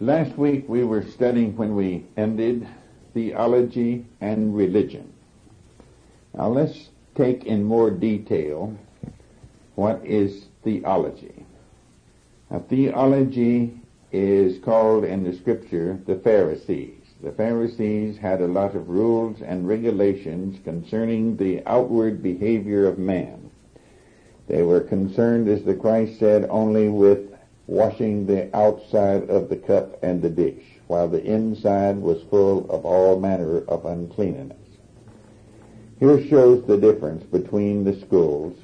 Last week we were studying when we ended theology and religion. Now let's take in more detail what is theology. Now theology is called in the scripture the Pharisees. The Pharisees had a lot of rules and regulations concerning the outward behavior of man. They were concerned, as the Christ said, only with washing the outside of the cup and the dish, while the inside was full of all manner of uncleanness. Here shows the difference between the schools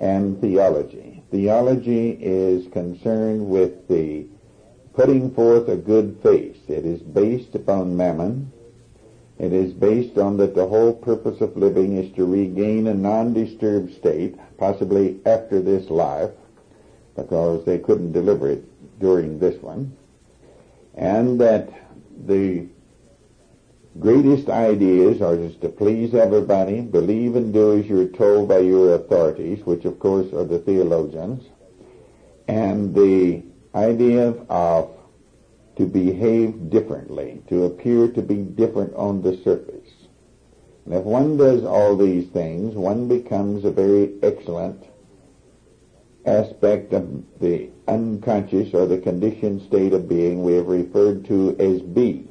and theology. Theology is concerned with the putting forth a good face. It is based upon mammon. It is based on that the whole purpose of living is to regain a non-disturbed state, possibly after this life, because they couldn't deliver it during this one, and that the greatest ideas are just to please everybody, believe and do as you're told by your authorities, which of course are the theologians, and the idea of to behave differently, to appear to be different on the surface. And if one does all these things, one becomes a very excellent aspect of the unconscious or the conditioned state of being we have referred to as B.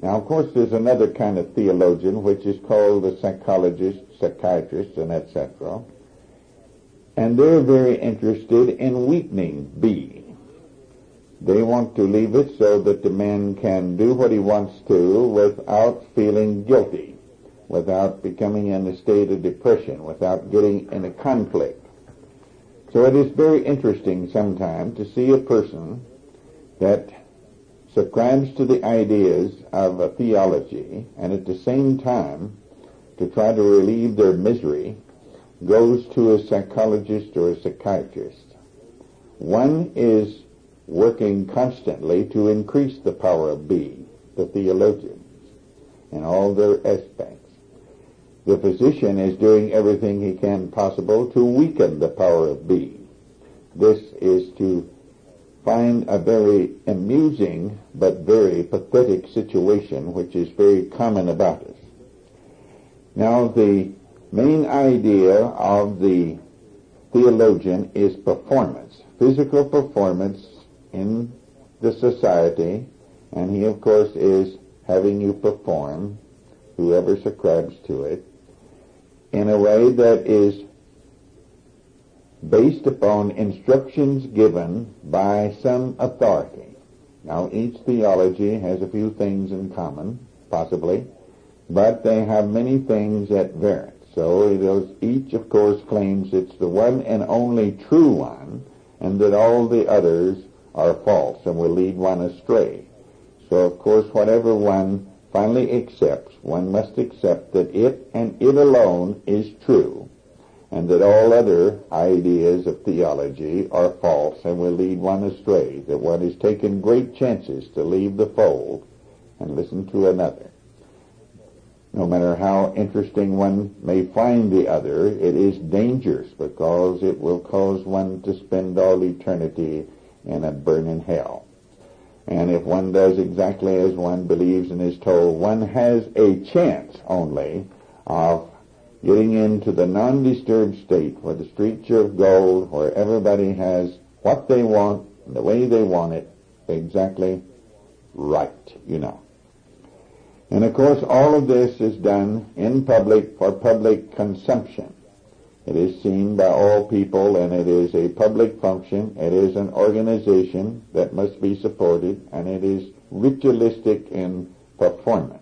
Now, of course, there's another kind of theologian which is called the psychologist, psychiatrist, and etc. And they're very interested in weakening B. They want to leave it so that the man can do what he wants to without feeling guilty, without becoming in a state of depression, without getting in a conflict. So it is very interesting sometimes to see a person that subscribes to the ideas of a theology and at the same time to try to relieve their misery goes to a psychologist or a psychiatrist. One is working constantly to increase the power of being, the theologians, in all their aspects. The physician is doing everything he can possible to weaken the power of being. This is to find a very amusing but very pathetic situation which is very common about us. Now the main idea of the theologian is performance, physical performance in the society, and he of course is having you perform, whoever subscribes to it, in a way that is based upon instructions given by some authority. Now each theology has a few things in common, possibly, but they have many things at variance. So each of course claims it's the one and only true one, and that all the others are false and will lead one astray. So of course whatever one finally accepts, one must accept that it and it alone is true, and that all other ideas of theology are false and will lead one astray, that one has taken great chances to leave the fold and listen to another. No matter how interesting one may find the other, it is dangerous because it will cause one to spend all eternity in a burning hell. And if one does exactly as one believes and is told, one has a chance only of getting into the non-disturbed state where the streets are of gold, where everybody has what they want, the way they want it, exactly right, you know. And of course all of this is done in public for public consumption. It is seen by all people and it is a public function. It is an organization that must be supported and it is ritualistic in performance.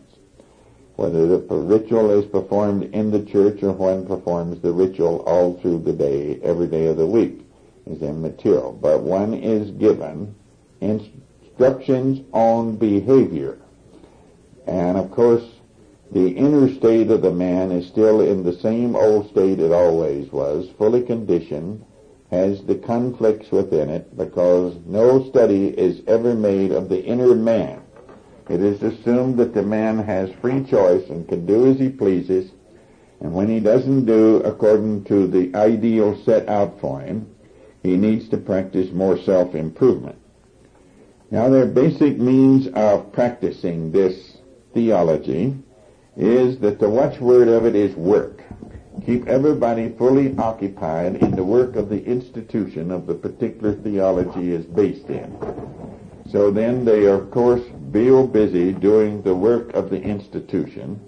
Whether the ritual is performed in the church or one performs the ritual all through the day, every day of the week is immaterial. But one is given instructions on behavior. And of course, the inner state of the man is still in the same old state it always was, fully conditioned, has the conflicts within it, because no study is ever made of the inner man. It is assumed that the man has free choice and can do as he pleases, and when he doesn't do according to the ideal set out for him, he needs to practice more self-improvement. Now their basic means of practicing this theology is that the watchword of it is work. Keep everybody fully occupied in the work of the institution of the particular theology is based in. So then they of course real busy doing the work of the institution,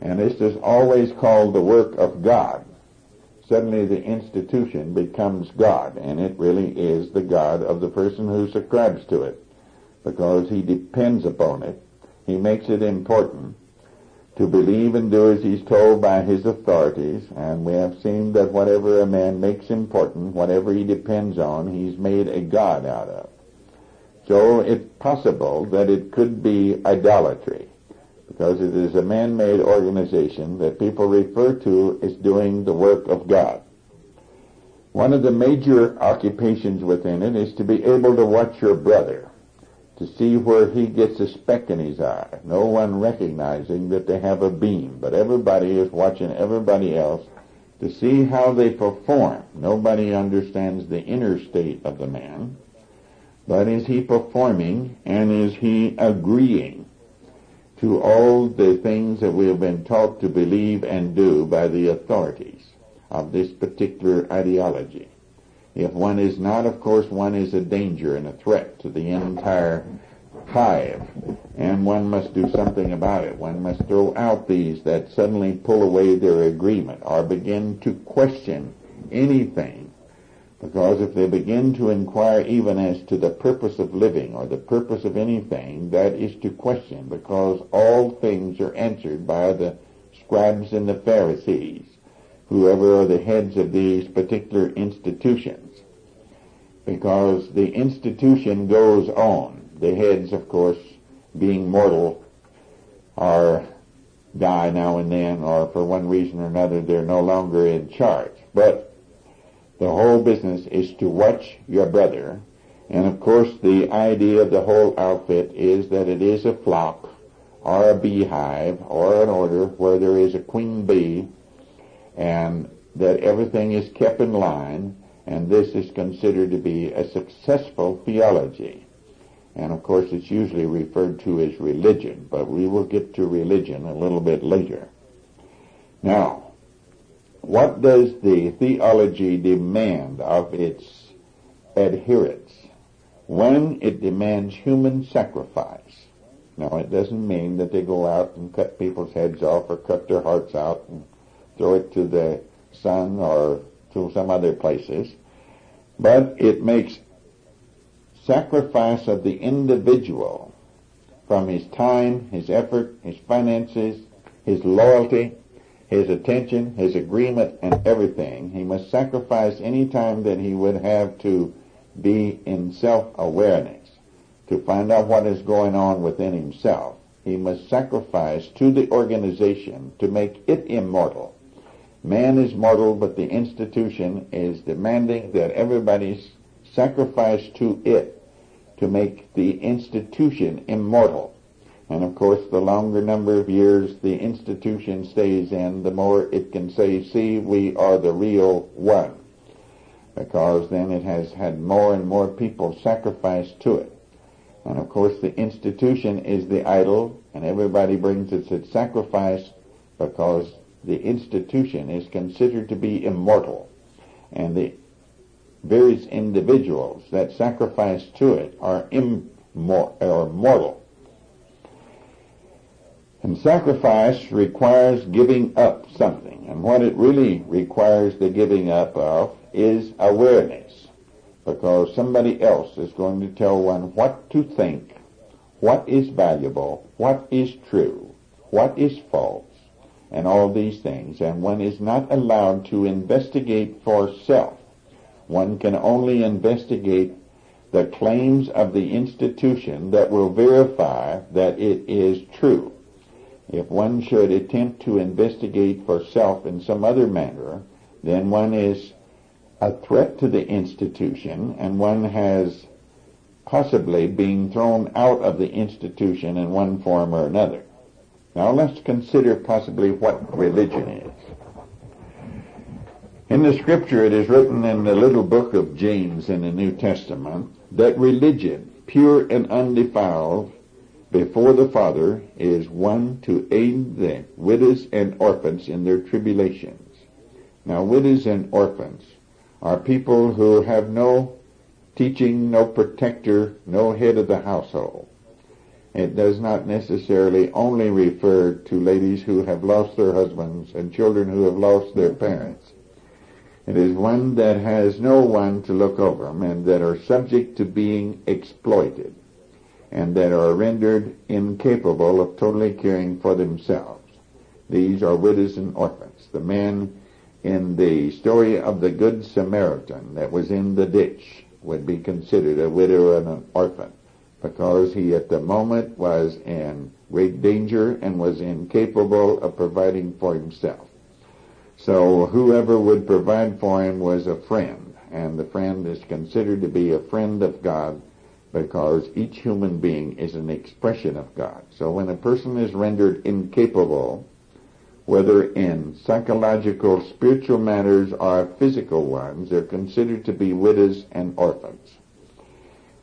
and this is always called the work of God. Suddenly the institution becomes God, and it really is the God of the person who subscribes to it, because he depends upon it. He makes it important to believe and do as he's told by his authorities, and we have seen that whatever a man makes important, whatever he depends on, he's made a God out of. So it's possible that it could be idolatry because it is a man-made organization that people refer to as doing the work of God. One of the major occupations within it is to be able to watch your brother, to see where he gets a speck in his eye, no one recognizing that they have a beam, but everybody is watching everybody else to see how they perform. Nobody understands the inner state of the man, but is he performing and is he agreeing to all the things that we have been taught to believe and do by the authorities of this particular ideology? If one is not, of course, one is a danger and a threat to the entire hive, and one must do something about it. One must throw out these that suddenly pull away their agreement or begin to question anything. Because if they begin to inquire even as to the purpose of living or the purpose of anything, that is to question because all things are answered by the scribes and the Pharisees, whoever are the heads of these particular institutions. Because the institution goes on. The heads, of course, being mortal, are die now and then, or for one reason or another, they're no longer in charge. But the whole business is to watch your brother. And of course the idea of the whole outfit is that it is a flock or a beehive or an order where there is a queen bee and that everything is kept in line and this is considered to be a successful theology. And of course it's usually referred to as religion, but we will get to religion a little bit later. Now, what does the theology demand of its adherents? When it demands human sacrifice. Now, it doesn't mean that they go out and cut people's heads off or cut their hearts out and throw it to the sun or to some other places, but it makes sacrifice of the individual from his time, his effort, his finances, his loyalty, his attention, his agreement, and everything. He must sacrifice any time that he would have to be in self-awareness, to find out what is going on within himself. He must sacrifice to the organization to make it immortal. Man is mortal, but the institution is demanding that everybody sacrifice to it to make the institution immortal. And of course, the longer number of years the institution stays in, the more it can say, see, we are the real one. Because then it has had more and more people sacrifice to it. And of course, the institution is the idol, and everybody brings its, sacrifice because the institution is considered to be immortal. And the various individuals that sacrifice to it are immortal. And sacrifice requires giving up something. And what it really requires the giving up of is awareness. Because somebody else is going to tell one what to think, what is valuable, what is true, what is false, and all these things. And one is not allowed to investigate for self. One can only investigate the claims of the institution that will verify that it is true if one should attempt to investigate for self in some other manner, then one is a threat to the institution and one has possibly been thrown out of the institution in one form or another. Now let's consider possibly what religion is. In the scripture it is written in the little book of James in the New Testament that religion pure and undefiled before the Father is one to aid the widows and orphans in their tribulations. Now widows and orphans are people who have no teaching, no protector, no head of the household. It does not necessarily only refer to ladies who have lost their husbands and children who have lost their parents. It is one that has no one to look over them and that are subject to being exploited and that are rendered incapable of totally caring for themselves. These are widows and orphans. The man in the story of the Good Samaritan that was in the ditch would be considered a widow and an orphan because he at the moment was in great danger and was incapable of providing for himself. So whoever would provide for him was a friend, and the friend is considered to be a friend of God because each human being is an expression of God. So when a person is rendered incapable, whether in psychological, spiritual matters or physical ones, they're considered to be widows and orphans.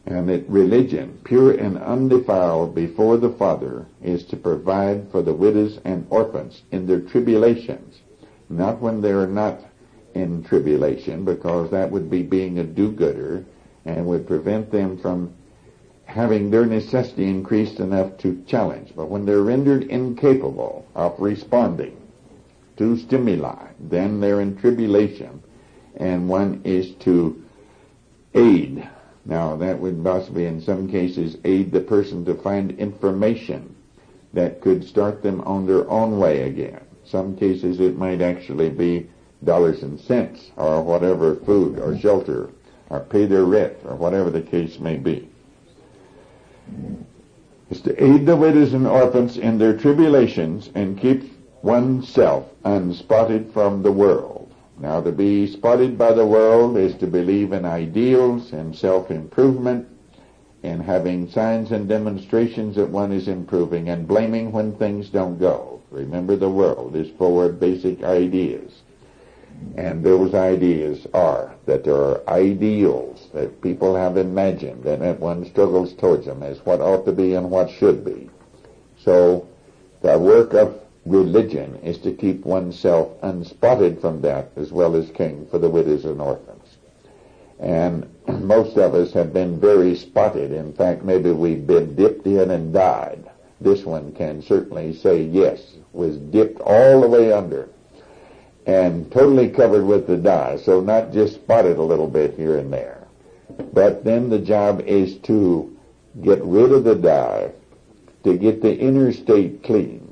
And that religion, pure and undefiled before the Father, is to provide for the widows and orphans in their tribulations, not when they're not in tribulation, because that would be being a do-gooder and would prevent them from having their necessity increased enough to challenge. But when they're rendered incapable of responding to stimuli, then they're in tribulation, and one is to aid. Now, that would possibly, in some cases, aid the person to find information that could start them on their own way again. Some cases it might actually be dollars and cents, or whatever food or shelter, or pay their rent, or whatever the case may be is to aid the widows and orphans in their tribulations and keep oneself unspotted from the world. Now to be spotted by the world is to believe in ideals and self-improvement and having signs and demonstrations that one is improving and blaming when things don't go. Remember the world is full of basic ideas. And those ideas are that there are ideals that people have imagined and that one struggles towards them as what ought to be and what should be. So the work of religion is to keep oneself unspotted from that as well as king for the widows and orphans. And most of us have been very spotted. In fact, maybe we've been dipped in and dyed. This one can certainly say yes, was dipped all the way under and totally covered with the dye, so not just spotted a little bit here and there. But then the job is to get rid of the dye, to get the inner state cleaned,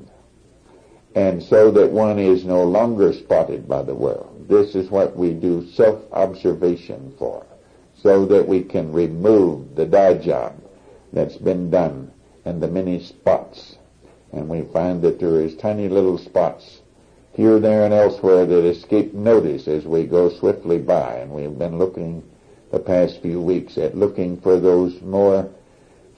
and so that one is no longer spotted by the world. This is what we do self-observation for, so that we can remove the dye job that's been done and the many spots. And we find that there is tiny little spots here, there, and elsewhere that escape notice as we go swiftly by. And we've been looking the past few weeks at looking for those more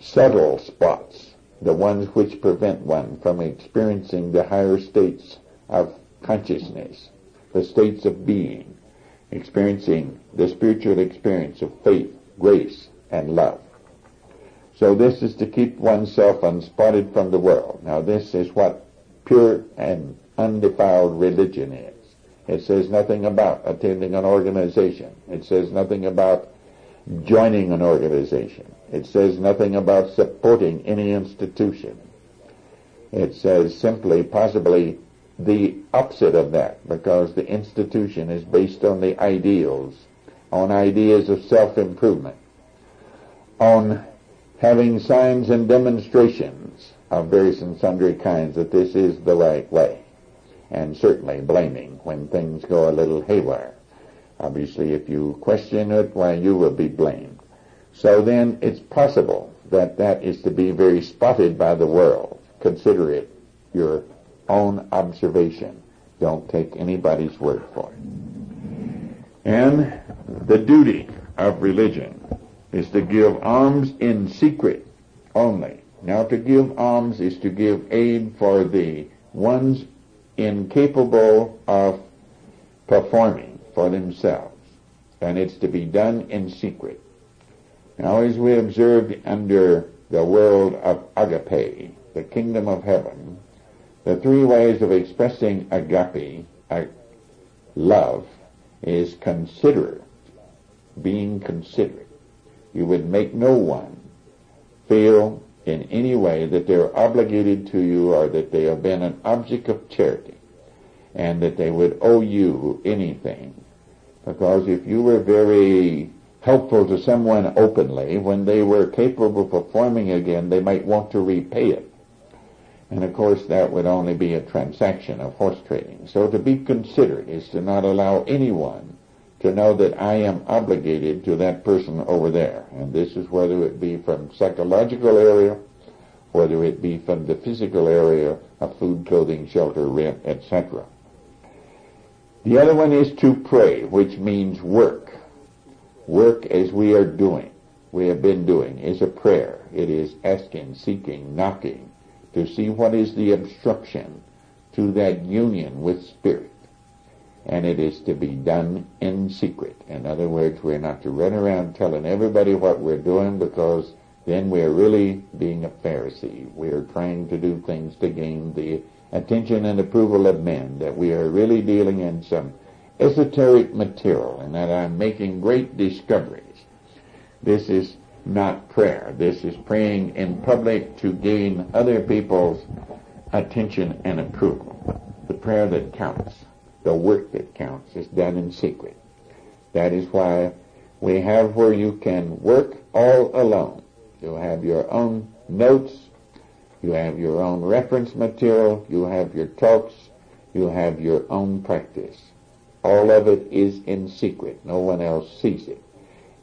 subtle spots, the ones which prevent one from experiencing the higher states of consciousness, the states of being, experiencing the spiritual experience of faith, grace, and love. So this is to keep oneself unspotted from the world. Now this is what pure and undefiled religion is. It says nothing about attending an organization. It says nothing about joining an organization. It says nothing about supporting any institution. It says simply, possibly, the opposite of that, because the institution is based on the ideals, on ideas of self-improvement, on having signs and demonstrations of various and sundry kinds that this is the right way and certainly blaming when things go a little haywire. Obviously, if you question it, why, you will be blamed. So then it's possible that that is to be very spotted by the world. Consider it your own observation. Don't take anybody's word for it. And the duty of religion is to give alms in secret only. Now to give alms is to give aid for the ones incapable of performing for themselves. And it's to be done in secret. Now, as we observed under the world of agape, the kingdom of heaven, the three ways of expressing agape, love, is considerate, being considerate. You would make no one feel in any way that they're obligated to you or that they have been an object of charity and that they would owe you anything. Because if you were very helpful to someone openly, when they were capable of performing again, they might want to repay it. And of course, that would only be a transaction of horse trading. So to be considerate is to not allow anyone to know that I am obligated to that person over there. And this is whether it be from psychological area, whether it be from the physical area of food, clothing, shelter, rent, etc. The other one is to pray, which means work. Work as we are doing, we have been doing, is a prayer. It is asking, seeking, knocking to see what is the obstruction to that union with Spirit and it is to be done in secret. In other words, we're not to run around telling everybody what we're doing because then we're really being a Pharisee. We're trying to do things to gain the attention and approval of men, that we are really dealing in some esoteric material and that I'm making great discoveries. This is not prayer. This is praying in public to gain other people's attention and approval. The prayer that counts the work that counts is done in secret. That is why we have where you can work all alone. You have your own notes, you have your own reference material, you have your talks, you have your own practice. All of it is in secret. No one else sees it.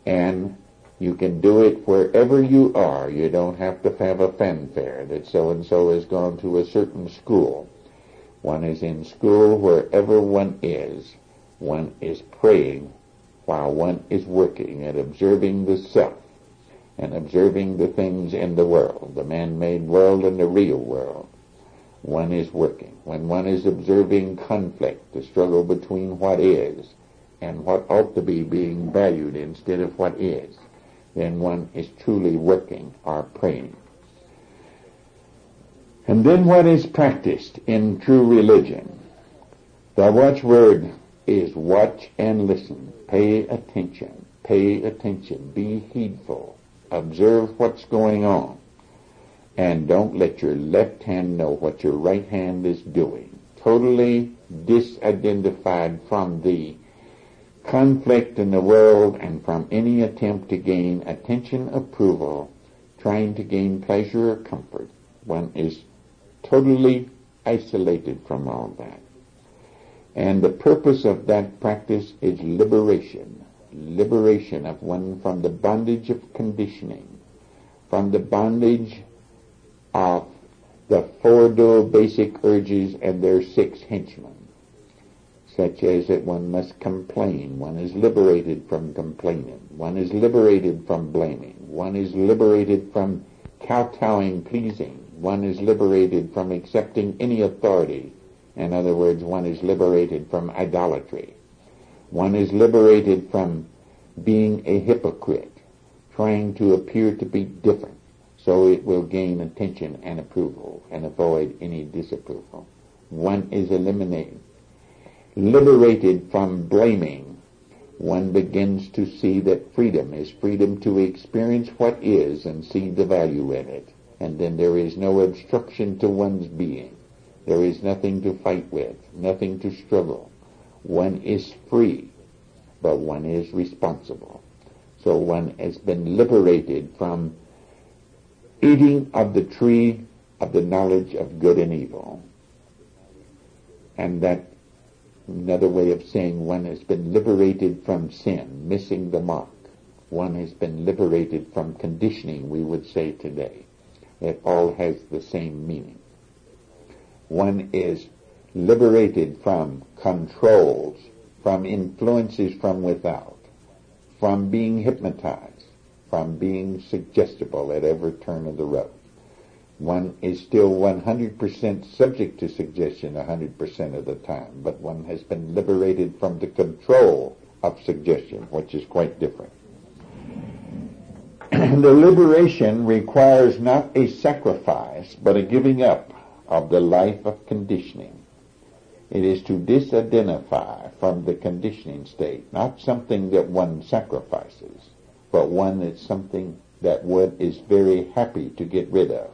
And you can do it wherever you are. You don't have to have a fanfare that so and so has gone to a certain school. One is in school wherever one is. One is praying while one is working and observing the self and observing the things in the world, the man-made world and the real world. One is working. When one is observing conflict, the struggle between what is and what ought to be being valued instead of what is, then one is truly working or praying. And then what is practiced in true religion? The watchword is watch and listen. Pay attention. Pay attention. Be heedful. Observe what's going on. And don't let your left hand know what your right hand is doing. Totally disidentified from the conflict in the world and from any attempt to gain attention, approval, trying to gain pleasure or comfort. One is totally isolated from all that. And the purpose of that practice is liberation. Liberation of one from the bondage of conditioning, from the bondage of the four dual basic urges and their six henchmen, such as that one must complain, one is liberated from complaining, one is liberated from blaming, one is liberated from kowtowing, pleasing, one is liberated from accepting any authority. In other words, one is liberated from idolatry. One is liberated from being a hypocrite, trying to appear to be different, so it will gain attention and approval and avoid any disapproval. One is eliminated, liberated from blaming. One begins to see that freedom is freedom to experience what is and see the value in it and then there is no obstruction to one's being. There is nothing to fight with, nothing to struggle. One is free, but one is responsible. So one has been liberated from eating of the tree of the knowledge of good and evil. And that, another way of saying one has been liberated from sin, missing the mark. One has been liberated from conditioning, we would say today. It all has the same meaning. One is liberated from controls, from influences from without, from being hypnotized, from being suggestible at every turn of the road. One is still 100% subject to suggestion 100% of the time, but one has been liberated from the control of suggestion, which is quite different. the liberation requires not a sacrifice, but a giving up of the life of conditioning. It is to disidentify from the conditioning state, not something that one sacrifices, but one that's something that one is very happy to get rid of.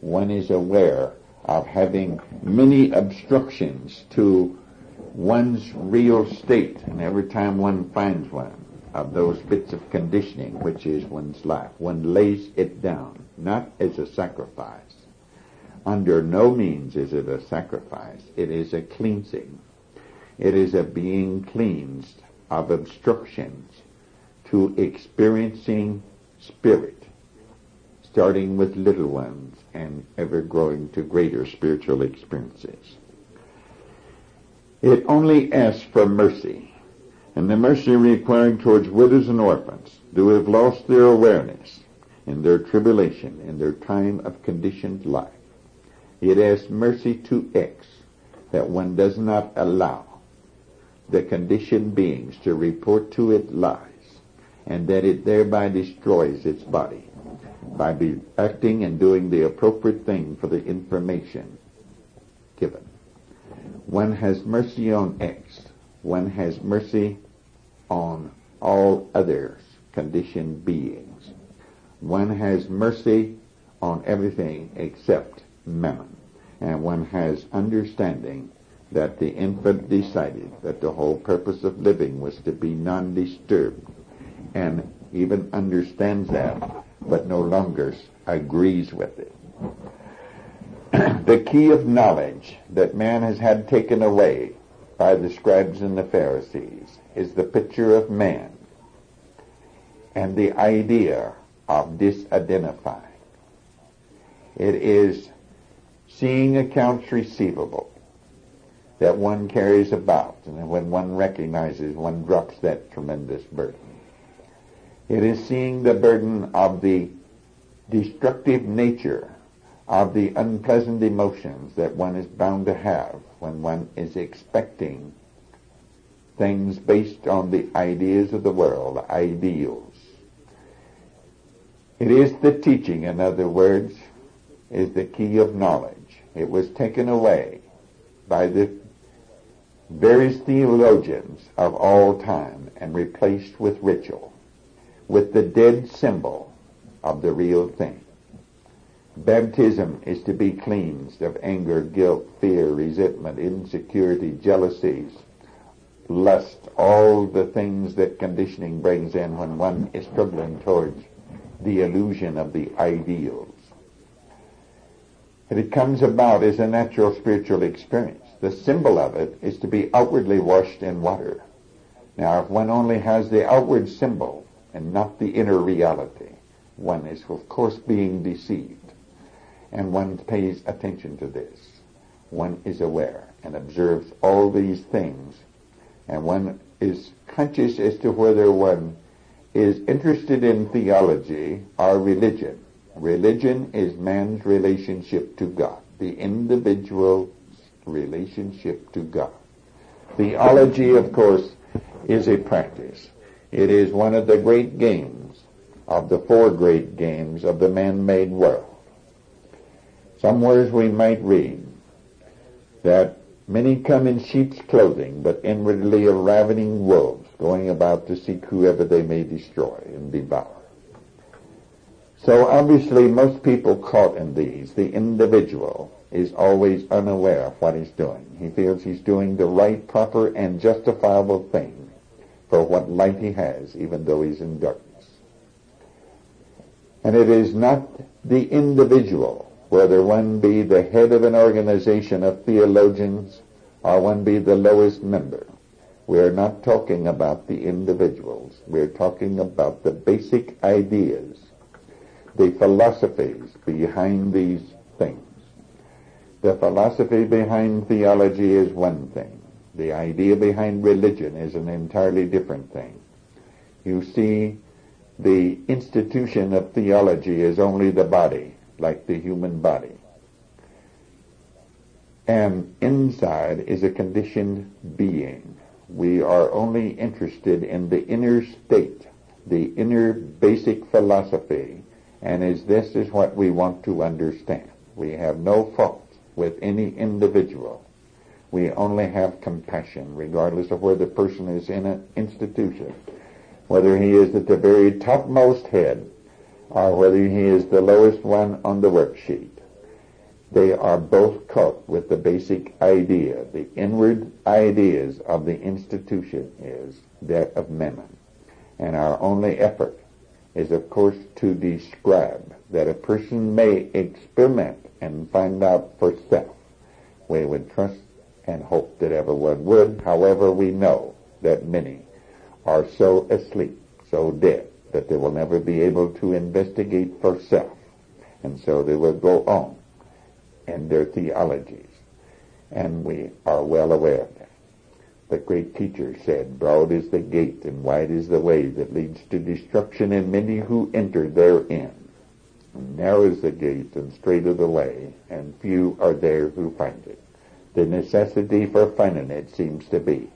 One is aware of having many obstructions to one's real state, and every time one finds one of those bits of conditioning, which is one's life, one lays it down, not as a sacrifice. Under no means is it a sacrifice. It is a cleansing. It is a being cleansed of obstructions to experiencing spirit, starting with little ones and ever growing to greater spiritual experiences. It only asks for mercy, and the mercy required towards widows and orphans who have lost their awareness in their tribulation, in their time of conditioned life. It asks mercy to X that one does not allow the conditioned beings to report to it lies, and that it thereby destroys its body by B acting and doing the appropriate thing for the information given. One has mercy on X. One has mercy on all others, conditioned beings. One has mercy on everything except mammon. And one has understanding that the infant decided that the whole purpose of living was to be non-disturbed and even understands that but no longer agrees with it. the key of knowledge that man has had taken away by the scribes and the Pharisees is the picture of man and the idea of disidentifying. It is seeing accounts receivable that one carries about, and when one recognizes, one drops that tremendous burden. It is seeing the burden of the destructive nature of the unpleasant emotions that one is bound to have when one is expecting things based on the ideas of the world, ideals. It is the teaching, in other words, is the key of knowledge. It was taken away by the various theologians of all time and replaced with ritual, with the dead symbol of the real thing. Baptism is to be cleansed of anger, guilt, fear, resentment, insecurity, jealousies, lust, all the things that conditioning brings in when one is struggling towards the illusion of the ideals. And it comes about as a natural spiritual experience. The symbol of it is to be outwardly washed in water. Now, if one only has the outward symbol and not the inner reality, one is of course being deceived. And one pays attention to this. One is aware and observes all these things. And one is conscious as to whether one is interested in theology or religion. Religion is man's relationship to God, the individual's relationship to God. Theology, of course, is a practice. It is one of the great games of the four great games of the man-made world. Somewheres we might read that many come in sheep's clothing, but inwardly are ravening wolves, going about to seek whoever they may destroy and devour. So obviously most people caught in these, the individual is always unaware of what he's doing. He feels he's doing the right, proper, and justifiable thing for what light he has, even though he's in darkness. And it is not the individual, whether one be the head of an organization of theologians or one be the lowest member. We are not talking about the individuals. We're talking about the basic ideas, the philosophies behind these things. The philosophy behind theology is one thing. The idea behind religion is an entirely different thing. You see, the institution of theology is only the body, like the human body. And inside is a conditioned being. We are only interested in the inner state the inner basic philosophy, and is this is what we want to understand. We have no fault with any individual. We only have compassion, regardless of where the person is in an institution, whether he is at the very topmost head or whether he is the lowest one on the worksheet. They are both caught with the basic idea. The inward ideas of the institution is that of mammon. And our only effort is, of course, to describe that a person may experiment and find out for self. We would trust and hope that everyone would. However, we know that many are so asleep, so dead, that they will never be able to investigate for self. And so they will go on in their theologies. And we are well aware of that. The great teacher said, Broad is the gate and wide is the way that leads to destruction, and many who enter therein. Narrow is the gate and straight is the way, and few are there who find it. The necessity for finding it seems to be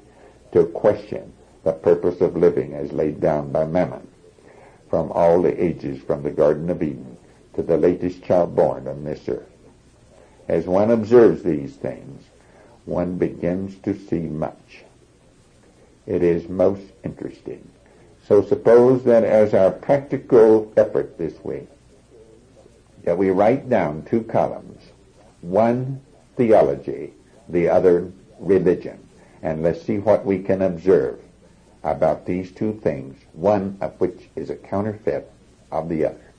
to question the purpose of living as laid down by Mammon from all the ages from the Garden of Eden to the latest child born on this earth. As one observes these things, one begins to see much. It is most interesting. So suppose that as our practical effort this week, that we write down two columns, one theology, the other religion, and let's see what we can observe about these two things, one of which is a counterfeit of the other.